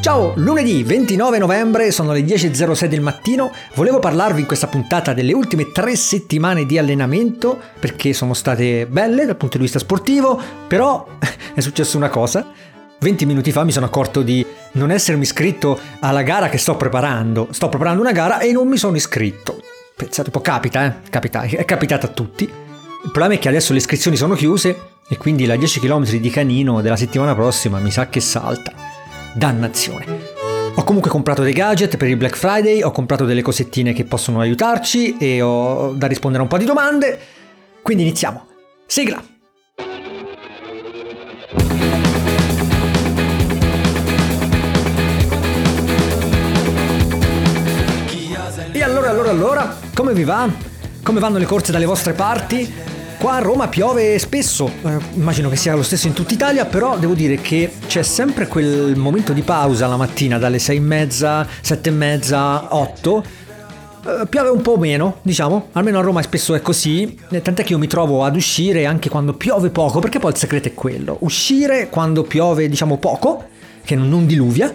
Ciao, lunedì 29 novembre, sono le 10.06 del mattino, volevo parlarvi in questa puntata delle ultime tre settimane di allenamento, perché sono state belle dal punto di vista sportivo, però è successa una cosa, 20 minuti fa mi sono accorto di non essermi iscritto alla gara che sto preparando, sto preparando una gara e non mi sono iscritto. Pensate un po', capita, eh? Capita, è capitato a tutti. Il problema è che adesso le iscrizioni sono chiuse e quindi la 10 km di canino della settimana prossima mi sa che salta. Dannazione. Ho comunque comprato dei gadget per il Black Friday, ho comprato delle cosettine che possono aiutarci e ho da rispondere a un po' di domande. Quindi iniziamo. Sigla! E allora, allora, allora, come vi va? Come vanno le corse dalle vostre parti? Qua a Roma piove spesso, eh, immagino che sia lo stesso in tutta Italia, però devo dire che c'è sempre quel momento di pausa la mattina dalle sei e mezza, sette e mezza, otto. Eh, piove un po' meno, diciamo, almeno a Roma spesso è così, eh, tant'è che io mi trovo ad uscire anche quando piove poco, perché poi il segreto è quello, uscire quando piove diciamo poco, che non diluvia,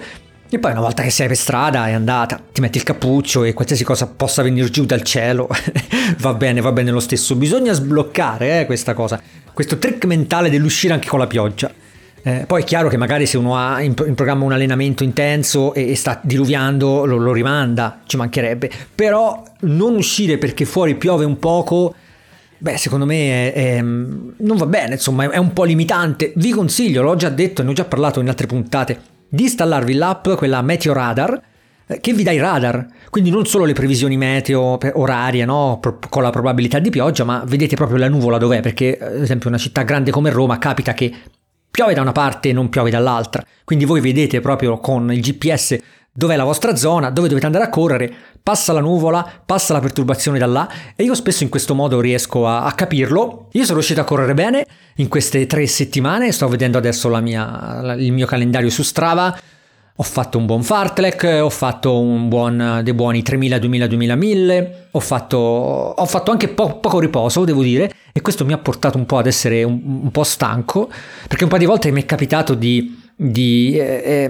e poi una volta che sei per strada è andata, ti metti il cappuccio e qualsiasi cosa possa venire giù dal cielo va bene, va bene lo stesso. Bisogna sbloccare eh, questa cosa, questo trick mentale dell'uscire anche con la pioggia. Eh, poi è chiaro che magari se uno ha in, in programma un allenamento intenso e, e sta diluviando lo, lo, rimanda, ci mancherebbe. Però non uscire perché fuori piove un poco, beh secondo me è, è, non va bene, insomma è un po' limitante. Vi consiglio, l'ho già detto ne ho già parlato in altre puntate, di installarvi l'app, quella Meteo Radar, eh, che vi dà i radar, quindi non solo le previsioni meteo orarie no? con la probabilità di pioggia, ma vedete proprio la nuvola dov'è, perché ad esempio una città grande come Roma capita che piove da una parte e non piove dall'altra, quindi voi vedete proprio con il GPS dov'è la vostra zona, dove dovete andare a correre, passa la nuvola, passa la perturbazione da là e io spesso in questo modo riesco a, a capirlo. Io sono riuscito a correre bene in queste tre settimane, sto vedendo adesso mia, la, il mio calendario su Strava, ho fatto un buon fartlek, ho fatto buon, dei buoni 3000, 2000, 2000, 1000, ho fatto, ho fatto anche po- poco riposo, devo dire, e questo mi ha portato un po' ad essere un, un po' stanco, perché un po' di volte mi è capitato di, di eh, eh,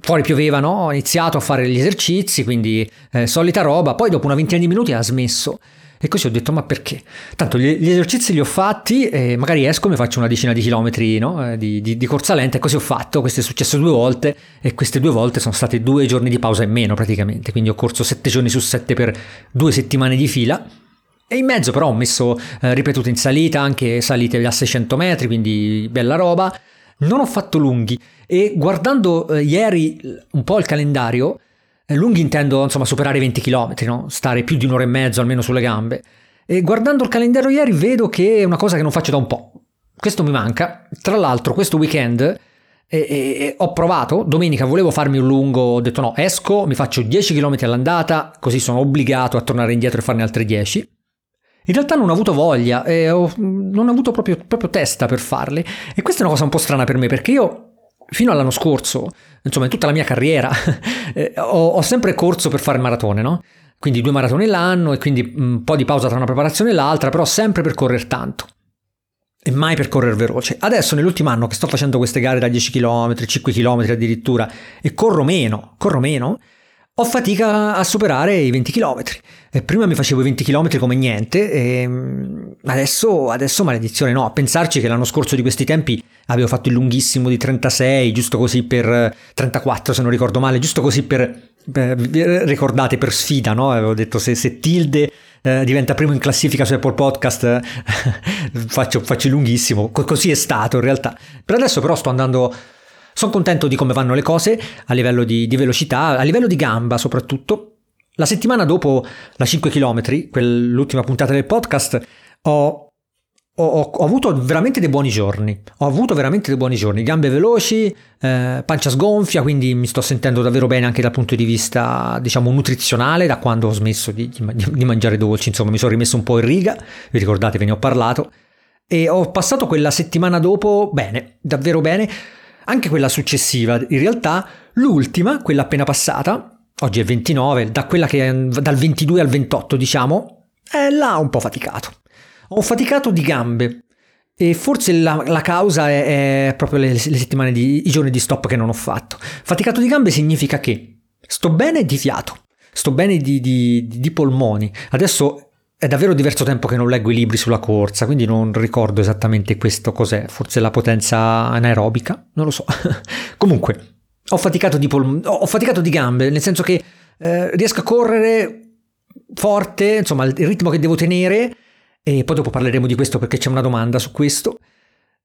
fuori pioveva, no? Ho iniziato a fare gli esercizi, quindi eh, solita roba, poi dopo una ventina di minuti ha smesso. E così ho detto, ma perché? Tanto gli, gli esercizi li ho fatti e magari esco e mi faccio una decina di chilometri no? Eh, di, di, di, corsa lenta e così ho fatto. Questo è successo due volte e queste due volte sono state due giorni di pausa in meno praticamente. Quindi ho corso sette giorni su sette per due settimane di fila. E in mezzo però ho messo eh, ripetute in salita, anche salite da 600 metri, quindi bella roba. Non ho fatto lunghi e guardando eh, ieri un po' il calendario, eh, lunghi intendo insomma superare i 20 km, no? stare più di un'ora e mezzo almeno sulle gambe. E guardando il calendario ieri vedo che è una cosa che non faccio da un po'. Questo mi manca. Tra l'altro questo weekend e, e, ho provato, domenica volevo farmi un lungo, ho detto no, esco, mi faccio 10 km all'andata, così sono obbligato a tornare indietro e farne altri 10. In realtà non ho avuto voglia, eh, ho, non ho avuto proprio, proprio testa per farli. E questa è una cosa un po' strana per me, perché io fino all'anno scorso, insomma in tutta la mia carriera, eh, ho, ho, sempre corso per fare maratone, no? Quindi due maratone l'anno e quindi un po' di pausa tra una preparazione e l'altra, però sempre per correre tanto. E mai per correre veloce. Adesso nell'ultimo anno che sto facendo queste gare da 10 km, 5 km addirittura, e corro meno, corro meno, ho fatica a superare i 20 km. E prima mi facevo i 20 km come niente, e mm, adesso, adesso maledizione no. A pensarci che l'anno scorso di questi tempi avevo fatto il lunghissimo di 36, giusto così per 34 se non ricordo male, giusto così per, per ricordate per sfida, no? Avevo detto se, se Tilde eh, diventa primo in classifica su Apple Podcast faccio, faccio il lunghissimo, Co- così è stato in realtà. Per adesso però sto andando sono contento di come vanno le cose a livello di, di velocità, a livello di gamba soprattutto. La settimana dopo la 5 km, quell'ultima puntata del podcast, ho ho, ho, avuto veramente dei buoni giorni. Ho avuto veramente dei buoni giorni. Gambe veloci, eh, pancia sgonfia, quindi mi sto sentendo davvero bene anche dal punto di vista, diciamo, nutrizionale, da quando ho smesso di, di, di mangiare dolci. Insomma, mi sono rimesso un po' in riga. Vi ricordate, ve ne ho parlato. E ho passato quella settimana dopo bene, davvero bene anche quella successiva, in realtà l'ultima, quella appena passata, oggi è 29, da quella che è dal 22 al 28 diciamo, è là un po' faticato. Ho faticato di gambe E forse la, la causa è, è proprio le, le, di, i giorni di stop che non ho fatto. Faticato di gambe significa che sto bene di fiato, sto bene di, di, di polmoni. Adesso è davvero diverso tempo che non leggo i libri sulla corsa, quindi non ricordo esattamente questo cos'è, forse la potenza anaerobica, non lo so. Comunque, ho faticato di, pol- ho faticato di gambe, nel senso che eh, riesco a correre forte, insomma il ritmo che devo tenere, e poi dopo parleremo di questo perché c'è una domanda su questo,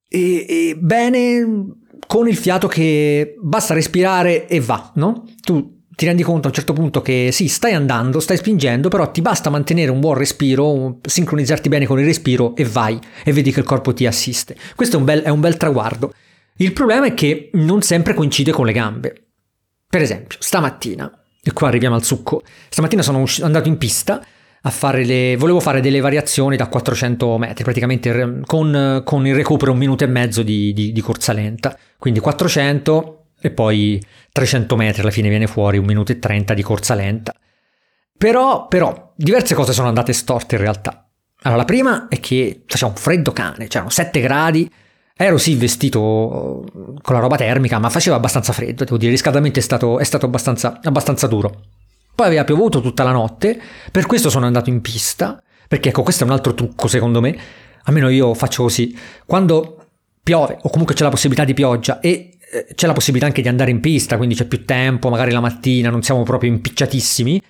e, e bene con il fiato che basta respirare e va, no? Tu ti rendi conto a un certo punto che sì, stai andando, stai spingendo, però ti basta mantenere un buon respiro, sincronizzarti bene con il respiro e vai e vedi che il corpo ti assiste. Questo è un bel, è un bel traguardo. Il problema è che non sempre coincide con le gambe. Per esempio, stamattina, e qua arriviamo al succo, stamattina sono andato in pista a fare le... volevo fare delle variazioni da 400 metri, praticamente con, con il recupero un minuto e mezzo di, di, di corsa lenta. Quindi 400 e poi 300 metri alla fine viene fuori un minuto e 30 di corsa lenta. Però, però, diverse cose sono andate storte in realtà. Allora, la prima è che faceva un freddo cane, c'erano 7 gradi, ero sì vestito con la roba termica, ma faceva abbastanza freddo, devo dire, il riscaldamento è stato, è stato abbastanza, abbastanza duro. Poi aveva piovuto tutta la notte, per questo sono andato in pista, perché ecco, questo è un altro trucco secondo me, almeno io faccio così, quando piove o comunque c'è la possibilità di pioggia e c'è la possibilità anche di andare in pista, quindi c'è più tempo, magari la mattina non siamo proprio impicciatissimi.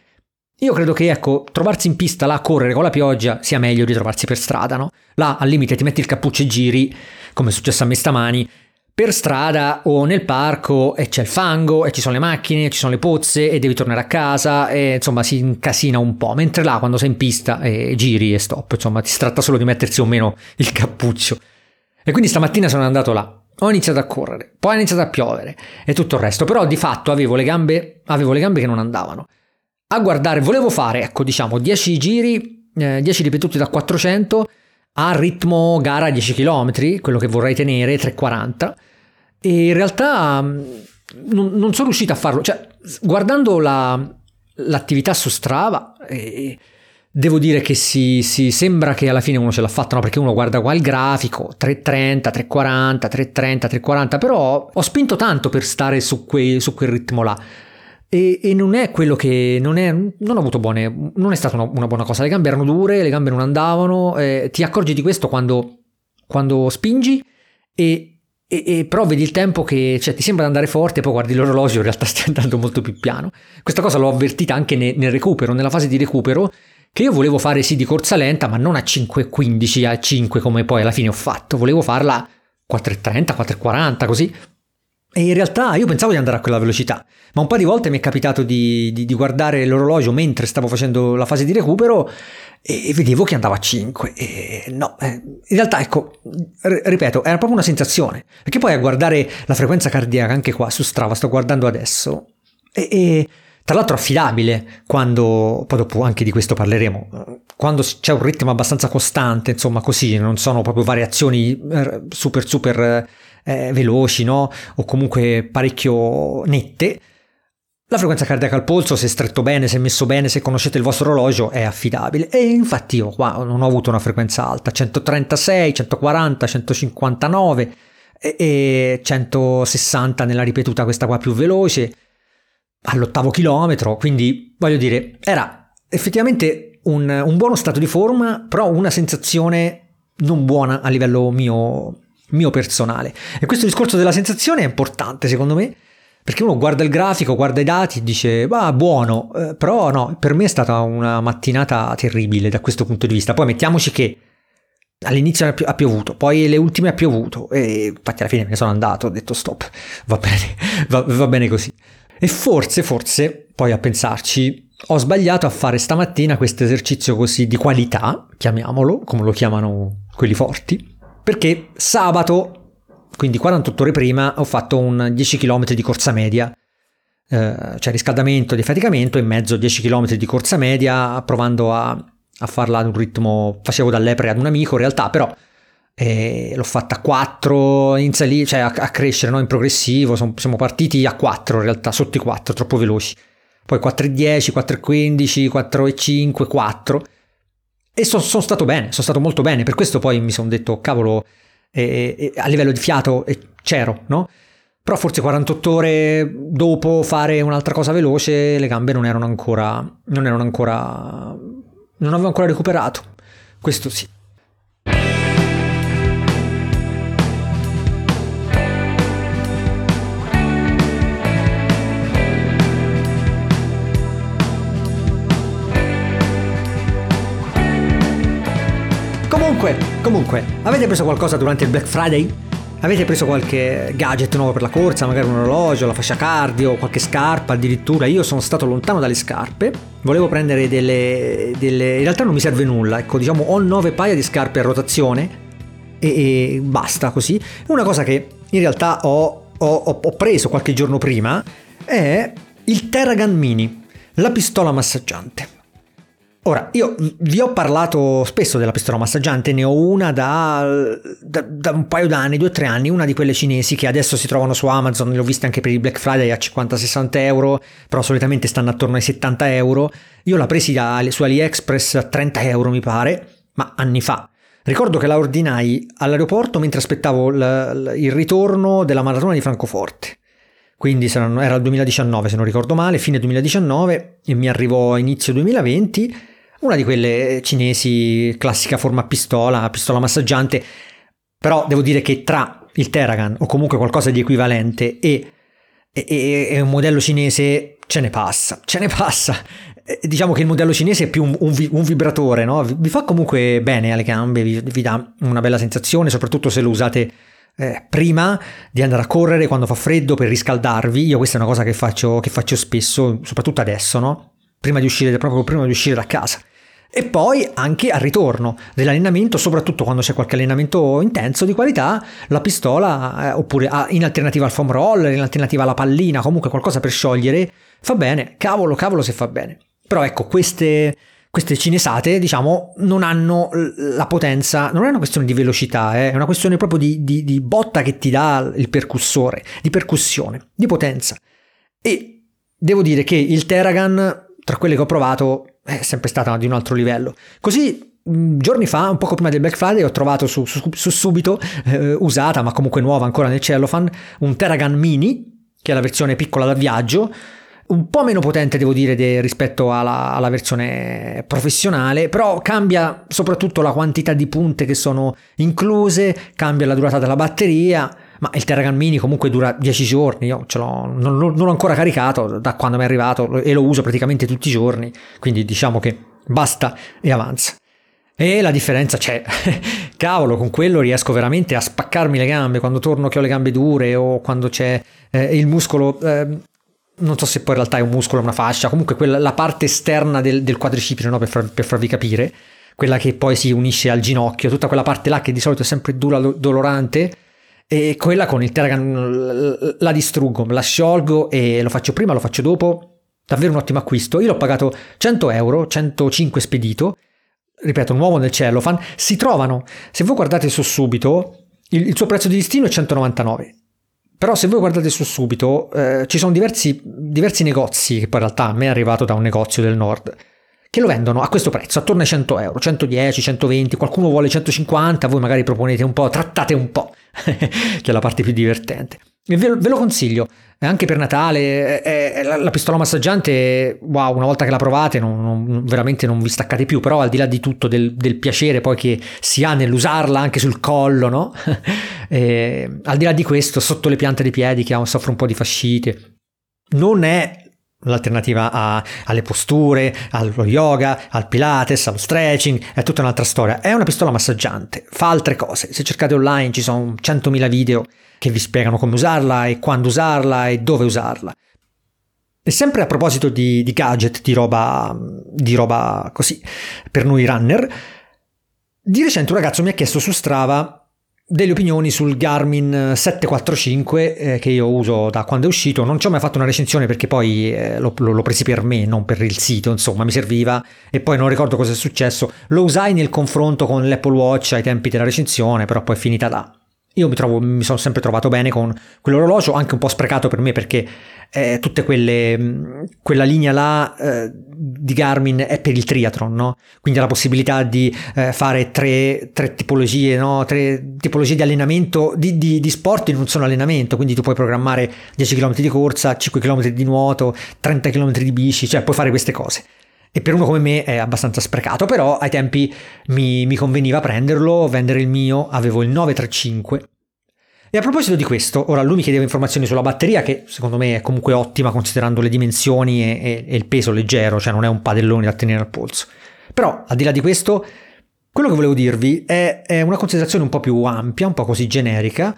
Io credo che ecco, trovarsi in pista là a correre con la pioggia sia meglio di trovarsi per strada, no? Là al limite ti metti il cappuccio e giri, come è successo a me stamani, per strada o nel parco e c'è il fango e ci sono le macchine, ci sono le pozze e devi tornare a casa e insomma si incasina un po', mentre là quando sei in pista e giri e stop, insomma ti si tratta solo di mettersi o meno il cappuccio. E quindi stamattina sono andato là ho iniziato a correre, poi ha iniziato a piovere e tutto il resto, però di fatto avevo le gambe, avevo le gambe che non andavano. A guardare, volevo fare, ecco, diciamo 10 giri, eh, 10 ripetuti da 400 a ritmo gara 10 km, quello che vorrei tenere, 3,40. E in realtà mm, non, non, sono riuscito a farlo, cioè guardando la, l'attività su Strava... Eh, Devo dire che si, si, sembra che alla fine uno ce l'ha fatta, no? Perché uno guarda qua il grafico, 330, 340, 330, 340, però ho spinto tanto per stare su, quei, su quel ritmo là. E, e, non è quello che non, è, non ho avuto buone non è stata una, una, buona cosa le gambe erano dure le gambe non andavano eh, ti accorgi di questo quando, quando spingi e, e, e, però vedi il tempo che cioè, ti sembra di andare forte poi guardi l'orologio in realtà stai andando molto più piano questa cosa l'ho avvertita anche ne, nel recupero nella fase di recupero che io volevo fare sì di corsa lenta, ma non a 5.15, a 5 come poi alla fine ho fatto, volevo farla 4.30, 4.40 così. E in realtà io pensavo di andare a quella velocità, ma un paio di volte mi è capitato di, di, di guardare l'orologio mentre stavo facendo la fase di recupero e, vedevo che andava a 5. E no, eh, in realtà ecco, ripeto, era proprio una sensazione, perché poi a guardare la frequenza cardiaca anche qua su Strava, sto guardando adesso, e, e tra l'altro affidabile quando, poi dopo anche di questo parleremo, quando c'è un ritmo abbastanza costante, insomma così, non sono proprio variazioni eh, super super eh, veloci, no? O comunque parecchio nette, la frequenza cardiaca al polso, se stretto bene, se messo bene, se conoscete il vostro orologio, è affidabile. E infatti io qua non ho avuto una frequenza alta, 136, 140, 159 e, e 160 nella ripetuta questa qua più veloce all'ottavo chilometro, quindi voglio dire, era effettivamente un, un, buono stato di forma, però una sensazione non buona a livello mio, mio personale. E questo discorso della sensazione è importante secondo me, perché uno guarda il grafico, guarda i dati e dice, va buono, eh, però no, per me è stata una mattinata terribile da questo punto di vista. Poi mettiamoci che All'inizio ha piovuto, poi le ultime ha piovuto e infatti alla fine me ne sono andato, ho detto stop, va bene, va, va bene così. E forse, forse, poi a pensarci, ho sbagliato a fare stamattina questo esercizio così di qualità, chiamiamolo, come lo chiamano quelli forti, perché sabato, quindi 48 ore prima, ho fatto un 10 km di corsa media, eh, cioè riscaldamento e defaticamento, in mezzo 10 km di corsa media, provando a, a farla ad un ritmo, facevo dall'epre ad un amico in realtà, però e l'ho fatta a 4 in sali- cioè a, a crescere no? in progressivo siamo, siamo partiti a 4 in realtà sotto i 4 troppo veloci poi 4,10 4,15 4,5 4 e sono son stato bene sono stato molto bene per questo poi mi sono detto cavolo e, e a livello di fiato c'ero, no? Però forse 48 ore dopo fare un'altra cosa veloce le gambe non erano ancora, non erano ancora, non avevo ancora recuperato. Questo sì. Comunque, comunque, avete preso qualcosa durante il Black Friday? Avete preso qualche gadget nuovo per la corsa, magari un orologio, la fascia cardio, qualche scarpa addirittura? Io sono stato lontano dalle scarpe, volevo prendere delle, delle... in realtà non mi serve nulla, ecco diciamo ho 9 paia di scarpe a rotazione e, e basta così. Una cosa che in realtà ho, ho, ho preso qualche giorno prima è il Terragun Mini, la pistola massaggiante. Ora, io vi ho parlato spesso della pistola massaggiante, ne ho una da, da, da un paio d'anni, due o tre anni, una di quelle cinesi che adesso si trovano su Amazon, le ho viste anche per il Black Friday a 50-60 euro, però solitamente stanno attorno ai 70 euro. Io l'ho presi su AliExpress a 30 euro mi pare, ma anni fa. Ricordo che la ordinai all'aeroporto mentre aspettavo l, l, il ritorno della maratona di Francoforte. Quindi era il 2019 se non ricordo male, fine 2019 e mi arrivò a inizio 2020 una di quelle cinesi, classica forma pistola, pistola massaggiante, però devo dire che tra il Terragan o comunque qualcosa di equivalente e, e, e un modello cinese ce ne passa, ce ne passa. Diciamo che il modello cinese è più un, un, un vibratore, no? vi fa comunque bene alle gambe, vi, vi dà una bella sensazione, soprattutto se lo usate eh, prima di andare a correre quando fa freddo per riscaldarvi. Io questa è una cosa che faccio, che faccio spesso, soprattutto adesso, no? Prima di uscire, proprio prima di uscire da casa. E poi anche al ritorno dell'allenamento, soprattutto quando c'è qualche allenamento intenso di qualità, la pistola, eh, oppure ah, in alternativa al foam roller, in alternativa alla pallina, comunque qualcosa per sciogliere, fa bene, cavolo, cavolo se fa bene. Però ecco, queste, queste cinesate, diciamo, non hanno la potenza, non è una questione di velocità, eh, è una questione proprio di, di, di botta che ti dà il percussore, di percussione, di potenza. E devo dire che il Terragan, tra quelle che ho provato, è sempre stata di un altro livello. Così mm, giorni fa, un poco prima del Black Friday, ho trovato su, su, su subito, eh, usata ma comunque nuova ancora nel cellophane, un Terragun Mini, che è la versione piccola da viaggio, un po' meno potente devo dire de, rispetto alla, alla, versione professionale, però cambia soprattutto la quantità di punte che sono incluse, cambia la durata della batteria, ma il Terragun Mini comunque dura 10 giorni, io l'ho, non, non, l'ho ancora caricato da quando mi è arrivato e lo uso praticamente tutti i giorni, quindi diciamo che basta e avanza. E la differenza c'è. Cavolo, con quello riesco veramente a spaccarmi le gambe quando torno che ho le gambe dure o quando c'è eh, il muscolo. Eh, non so se poi in realtà è un muscolo o una fascia, comunque quella, la parte esterna del, del quadricipite, no? per, far, per, farvi capire, quella che poi si unisce al ginocchio, tutta quella parte là che di solito è sempre dura, dolorante e quella con il Terragan la distruggo, la sciolgo e lo faccio prima, lo faccio dopo. Davvero un ottimo acquisto. Io l'ho pagato 100 euro, 105 spedito. Ripeto, nuovo nel cellophane. Si trovano, se voi guardate su subito, il, il suo prezzo di listino è 199. Però se voi guardate su subito, eh, ci sono diversi, diversi negozi, che poi in realtà a me è arrivato da un negozio del nord, che lo vendono a questo prezzo, attorno ai 100 euro, 110, 120, qualcuno vuole 150, voi magari proponete un po', trattate un po', che è la parte più divertente. E ve, ve lo consiglio, anche per Natale, eh, la, la, pistola massaggiante, wow, una volta che la provate non, non, veramente non vi staccate più, però al di là di tutto del, del piacere poi che si ha nell'usarla anche sul collo, no? e, al di là di questo, sotto le piante dei piedi che soffre un po' di fascite, non è l'alternativa a, alle posture, allo yoga, al pilates, allo stretching, è tutta un'altra storia. È una pistola massaggiante, fa altre cose. Se cercate online ci sono 100.000 video che vi spiegano come usarla e quando usarla e dove usarla. E sempre a proposito di, di gadget, di roba, di roba così, per noi runner, di recente un ragazzo mi ha chiesto su Strava delle opinioni sul Garmin 745 eh, che io uso da quando è uscito. Non ci ho mai fatto una recensione perché poi eh, l'ho, l'ho, presi per me, non per il sito, insomma, mi serviva e poi non ricordo cosa è successo. Lo usai nel confronto con l'Apple Watch ai tempi della recensione, però poi è finita là. Io mi, trovo, mi sono sempre trovato bene con quell'orologio, anche un po' sprecato per me perché eh, tutte quelle, quella linea là eh, di Garmin è per il triathlon, no? Quindi la possibilità di eh, fare tre, tre tipologie, no? Tre tipologie di allenamento, di, di, di sport in un solo allenamento, quindi tu puoi programmare 10 km di corsa, 5 km di nuoto, 30 km di bici, cioè puoi fare queste cose. E per uno come me è abbastanza sprecato, però ai tempi mi, mi conveniva prenderlo, vendere il mio, avevo il 935 e a proposito di questo, ora lui mi chiedeva informazioni sulla batteria, che secondo me è comunque ottima considerando le dimensioni e, e, e il peso leggero, cioè non è un padellone da tenere al polso. Però, al di là di questo, quello che volevo dirvi è, è una considerazione un po' più ampia, un po' così generica.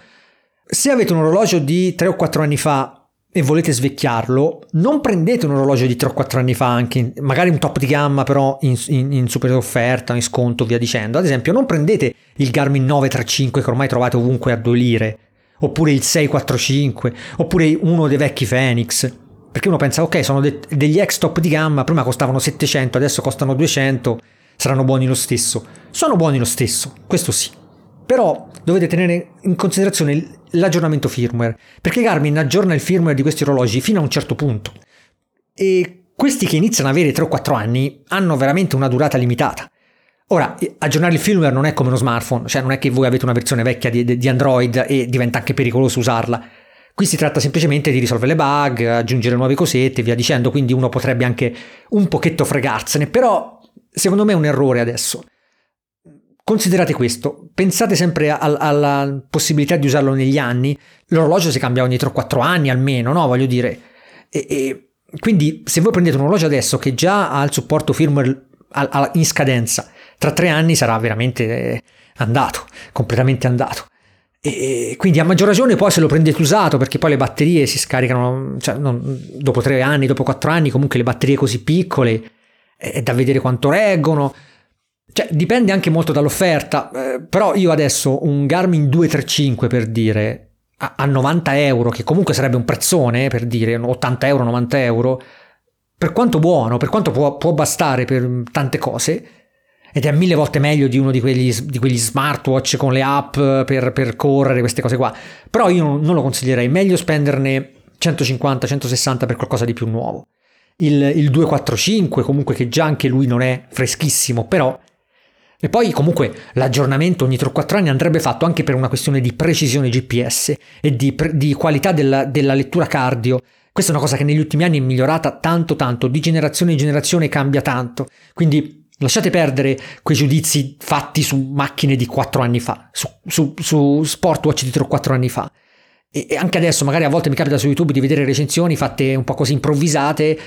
Se avete un orologio di 3 o 4 anni fa e volete svecchiarlo, non prendete un orologio di 3 o 4 anni fa, anche magari un top di gamma, però in, in, in super offerta, in sconto, via dicendo. Ad esempio, non prendete il Garmin 935 che ormai trovate ovunque a 2 lire, oppure il 645, oppure uno dei vecchi Phoenix. Perché uno pensa, ok, sono de- degli ex top di gamma, prima costavano 700, adesso costano 200, saranno buoni lo stesso. Sono buoni lo stesso, questo sì. Però dovete tenere in considerazione l'aggiornamento firmware, perché Garmin aggiorna il firmware di questi orologi fino a un certo punto. E questi che iniziano ad avere 3 o 4 anni hanno veramente una durata limitata. Ora, aggiornare il firmware non è come uno smartphone, cioè non è che voi avete una versione vecchia di, di Android e diventa anche pericoloso usarla. Qui si tratta semplicemente di risolvere le bug, aggiungere nuove cosette e via dicendo, quindi uno potrebbe anche un pochetto fregarsene, però secondo me è un errore adesso. Considerate questo, pensate sempre al, alla possibilità di usarlo negli anni, l'orologio si cambia ogni 3-4 anni almeno, no? Voglio dire. E, e, quindi se voi prendete un orologio adesso che già ha il supporto firmware in scadenza, tra tre anni sarà veramente andato, completamente andato. E quindi a maggior ragione poi se lo prendete usato perché poi le batterie si scaricano cioè non, dopo tre anni, dopo quattro anni, comunque le batterie così piccole è da vedere quanto reggono. Cioè, dipende anche molto dall'offerta, eh, però io adesso un Garmin 235 per dire a, a 90 euro, che comunque sarebbe un prezzone per dire 80 euro, 90 euro, per quanto buono, per quanto può, può bastare per tante cose, ed è mille volte meglio di uno di quegli, di quegli smartwatch con le app per, per, correre, queste cose qua. Però io non, non lo consiglierei, meglio spenderne 150-160 per qualcosa di più nuovo. Il, il 245 comunque che già anche lui non è freschissimo, però e poi comunque l'aggiornamento ogni 3-4 anni andrebbe fatto anche per una questione di precisione GPS e di, pre- di qualità della, della, lettura cardio. Questa è una cosa che negli ultimi anni è migliorata tanto tanto, di generazione in generazione cambia tanto. Quindi lasciate perdere quei giudizi fatti su macchine di 4 anni fa, su, su, su Sportwatch di 3-4 anni fa. E, e anche adesso magari a volte mi capita su YouTube di vedere recensioni fatte un po' così improvvisate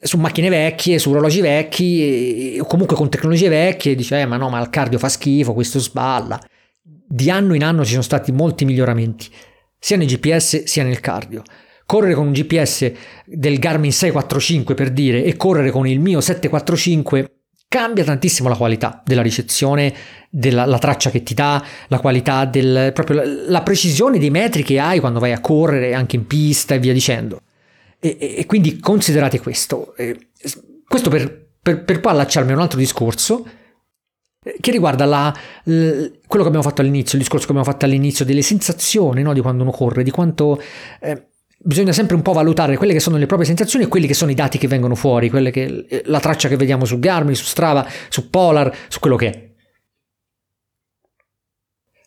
su macchine vecchie, su orologi vecchi, o comunque con tecnologie vecchie, dice, eh, ma no, ma il cardio fa schifo, questo sballa. Di anno in anno ci sono stati molti miglioramenti, sia nel GPS sia nel cardio. Correre con un GPS del Garmin 645 per dire e correre con il mio 745 cambia tantissimo la qualità della ricezione, della traccia che ti dà, la qualità del proprio la precisione dei metri che hai quando vai a correre anche in pista e via dicendo. E, e quindi considerate questo. questo per, per, per poi allacciarmi a un altro discorso eh, che riguarda la, quello che abbiamo fatto all'inizio, il discorso che abbiamo fatto all'inizio delle sensazioni no, di quando uno corre, di quanto eh, bisogna sempre un po' valutare quelle che sono le proprie sensazioni e quelli che sono i dati che vengono fuori, che, eh, la traccia che vediamo su Garmin, su Strava, su Polar, su quello che è.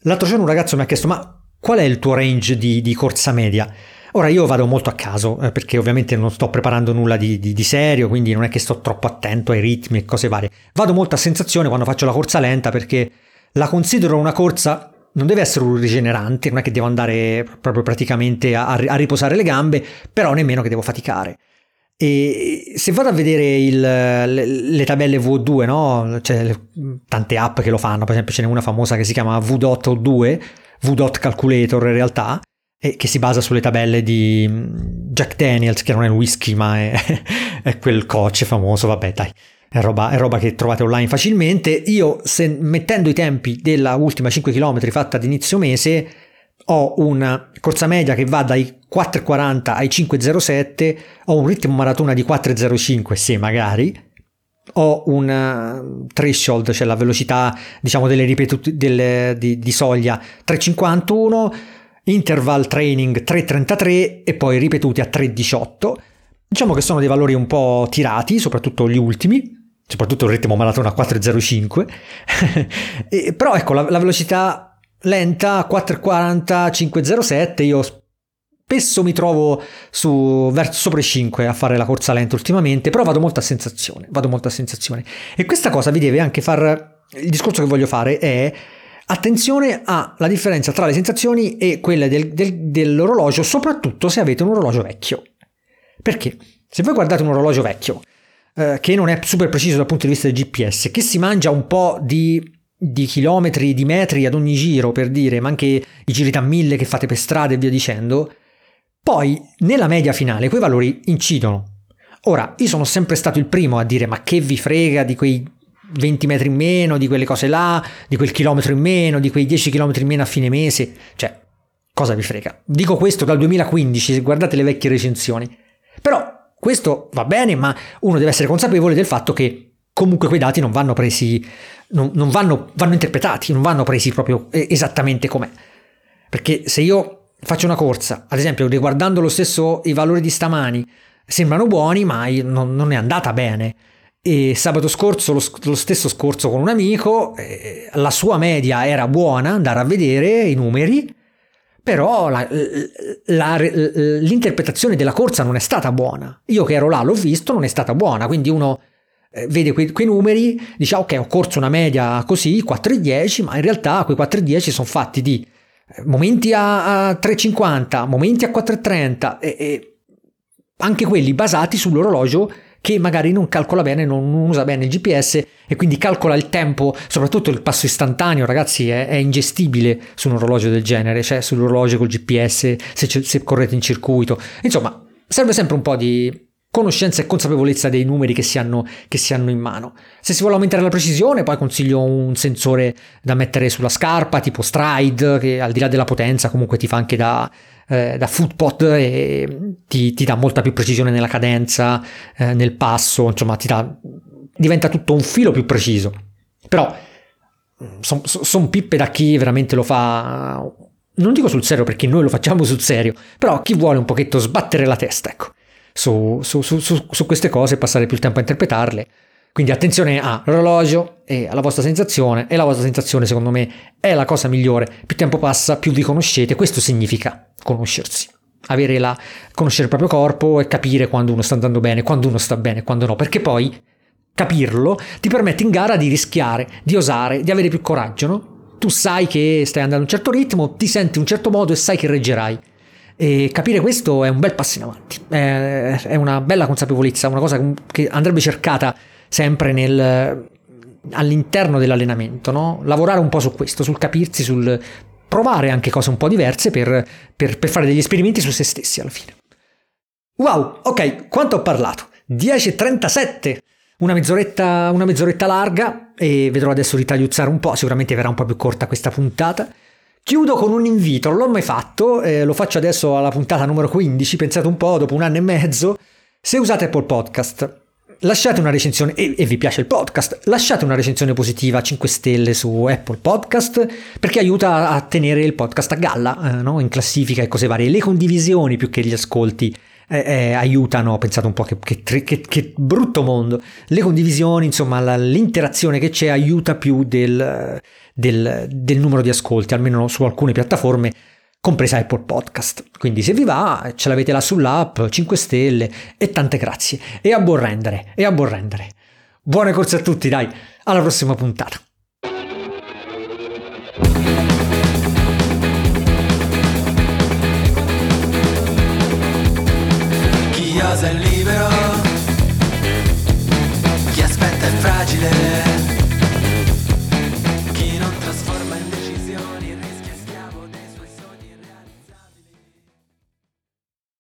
L'altro giorno un ragazzo mi ha chiesto ma qual è il tuo range di, di corsa media? Ora io vado molto a caso eh, perché ovviamente non sto preparando nulla di, di, di, serio, quindi non è che sto troppo attento ai ritmi e cose varie. Vado molto a sensazione quando faccio la corsa lenta perché la considero una corsa, non deve essere un rigenerante, non è che devo andare proprio praticamente a, a riposare le gambe, però nemmeno che devo faticare. E se vado a vedere il, le, le, tabelle V2, no? C'è le, tante app che lo fanno, per esempio ce n'è una famosa che si chiama V.2, V. Calculator in realtà, che si basa sulle tabelle di mm, Jack Daniels, che non è un whisky, ma è, è quel coach famoso, vabbè dai. È roba, è roba, che trovate online facilmente. Io, se, mettendo i tempi della ultima 5 km fatta ad inizio mese, ho una corsa media che va dai 4,40 ai 5,07, ho un ritmo maratona di 4,05, se magari, ho un threshold, cioè la velocità diciamo delle delle, di, di soglia 3,51 interval training 3.33 e poi ripetuti a 3.18. Diciamo che sono dei valori un po' tirati, soprattutto gli ultimi, soprattutto il ritmo maratona a 4.05. e, però ecco, la, la velocità lenta 4.40, 5.07, io spesso mi trovo su, verso sopra i 5 a fare la corsa lenta ultimamente, però vado molto a sensazione, vado molto a sensazione. E questa cosa vi deve anche far... Il discorso che voglio fare è Attenzione alla differenza tra le sensazioni e quelle del, del, dell'orologio, soprattutto se avete un orologio vecchio. Perché? Se voi guardate un orologio vecchio, eh, che non è super preciso dal punto di vista del GPS, che si mangia un po' di, di, chilometri, di metri ad ogni giro, per dire, ma anche i giri da mille che fate per strada e via dicendo, poi nella media finale quei valori incidono. Ora, io sono sempre stato il primo a dire ma che vi frega di quei 20 metri in meno, di quelle cose là, di quel chilometro in meno, di quei 10 chilometri in meno a fine mese. Cioè, cosa vi frega? Dico questo dal 2015, se guardate le vecchie recensioni. Però questo va bene, ma uno deve essere consapevole del fatto che comunque quei dati non vanno presi, non, non vanno, vanno interpretati, non vanno presi proprio esattamente com'è. Perché se io faccio una corsa, ad esempio riguardando lo stesso i valori di stamani, sembrano buoni, ma non, non è andata bene. E sabato scorso, lo, lo stesso scorso con un amico, eh, la sua media era buona, andare a vedere i numeri, però la, la, l'interpretazione della corsa non è stata buona. Io che ero là l'ho visto, non è stata buona, quindi uno eh, vede quei, quei, numeri, dice ok ho corso una media così, 4,10, ma in realtà quei 4,10 sono fatti di eh, momenti a, a 3,50, momenti a 4,30 e, e anche quelli basati sull'orologio che magari non calcola bene, non usa bene il GPS e quindi calcola il tempo, soprattutto il passo istantaneo, ragazzi, è, è ingestibile su un orologio del genere, cioè sull'orologio col GPS, se, se correte in circuito. Insomma, serve sempre un po' di conoscenza e consapevolezza dei numeri che si, hanno, che si, hanno, in mano. Se si vuole aumentare la precisione, poi consiglio un sensore da mettere sulla scarpa, tipo Stride, che al di là della potenza comunque ti fa anche da, eh, da footpod e ti, ti, dà molta più precisione nella cadenza, eh, nel passo, insomma dà, diventa tutto un filo più preciso. Però sono son pippe da chi veramente lo fa, non dico sul serio perché noi lo facciamo sul serio, però chi vuole un pochetto sbattere la testa, ecco, su, su, su, su queste cose passare più tempo a interpretarle. Quindi attenzione all'orologio e alla vostra sensazione e la vostra sensazione secondo me è la cosa migliore. Più tempo passa, più vi conoscete, questo significa conoscersi. La, conoscere il proprio corpo e capire quando uno sta andando bene, quando uno sta bene, quando no, perché poi capirlo ti permette in gara di rischiare, di osare, di avere più coraggio, no? Tu sai che stai andando a un certo ritmo, ti senti un certo modo e sai che reggerai. E capire questo è un bel passo in avanti, è una bella consapevolezza, una cosa che andrebbe cercata sempre nel, all'interno dell'allenamento, no? lavorare un po' su questo, sul capirsi, sul provare anche cose un po' diverse per, per, per fare degli esperimenti su se stessi alla fine. Wow, ok, quanto ho parlato? 10.37, una mezz'oretta, una mezz'oretta larga e vedrò adesso di tagliuzzare un po', sicuramente verrà un po' più corta questa puntata. Chiudo con un invito, non l'ho mai fatto, eh, lo faccio adesso alla puntata numero 15, pensate un po', dopo un anno e mezzo. Se usate Apple Podcast, lasciate una recensione e, e, vi piace il podcast, lasciate una recensione positiva 5 stelle su Apple Podcast perché aiuta a tenere il podcast a galla, eh, no? in classifica e cose varie. Le condivisioni più che gli ascolti eh, eh, aiutano, pensate un po' che, che, che, che, brutto mondo, le condivisioni, insomma la, l'interazione che c'è aiuta più del, del, del numero di ascolti, almeno su alcune piattaforme compresa Apple Podcast. Quindi se vi va, ce l'avete là sull'app, 5 stelle e tante grazie. E a buon rendere, e a buon rendere. Buone corse a tutti, dai, alla prossima puntata. Chi osa è libero, chi aspetta è fragile.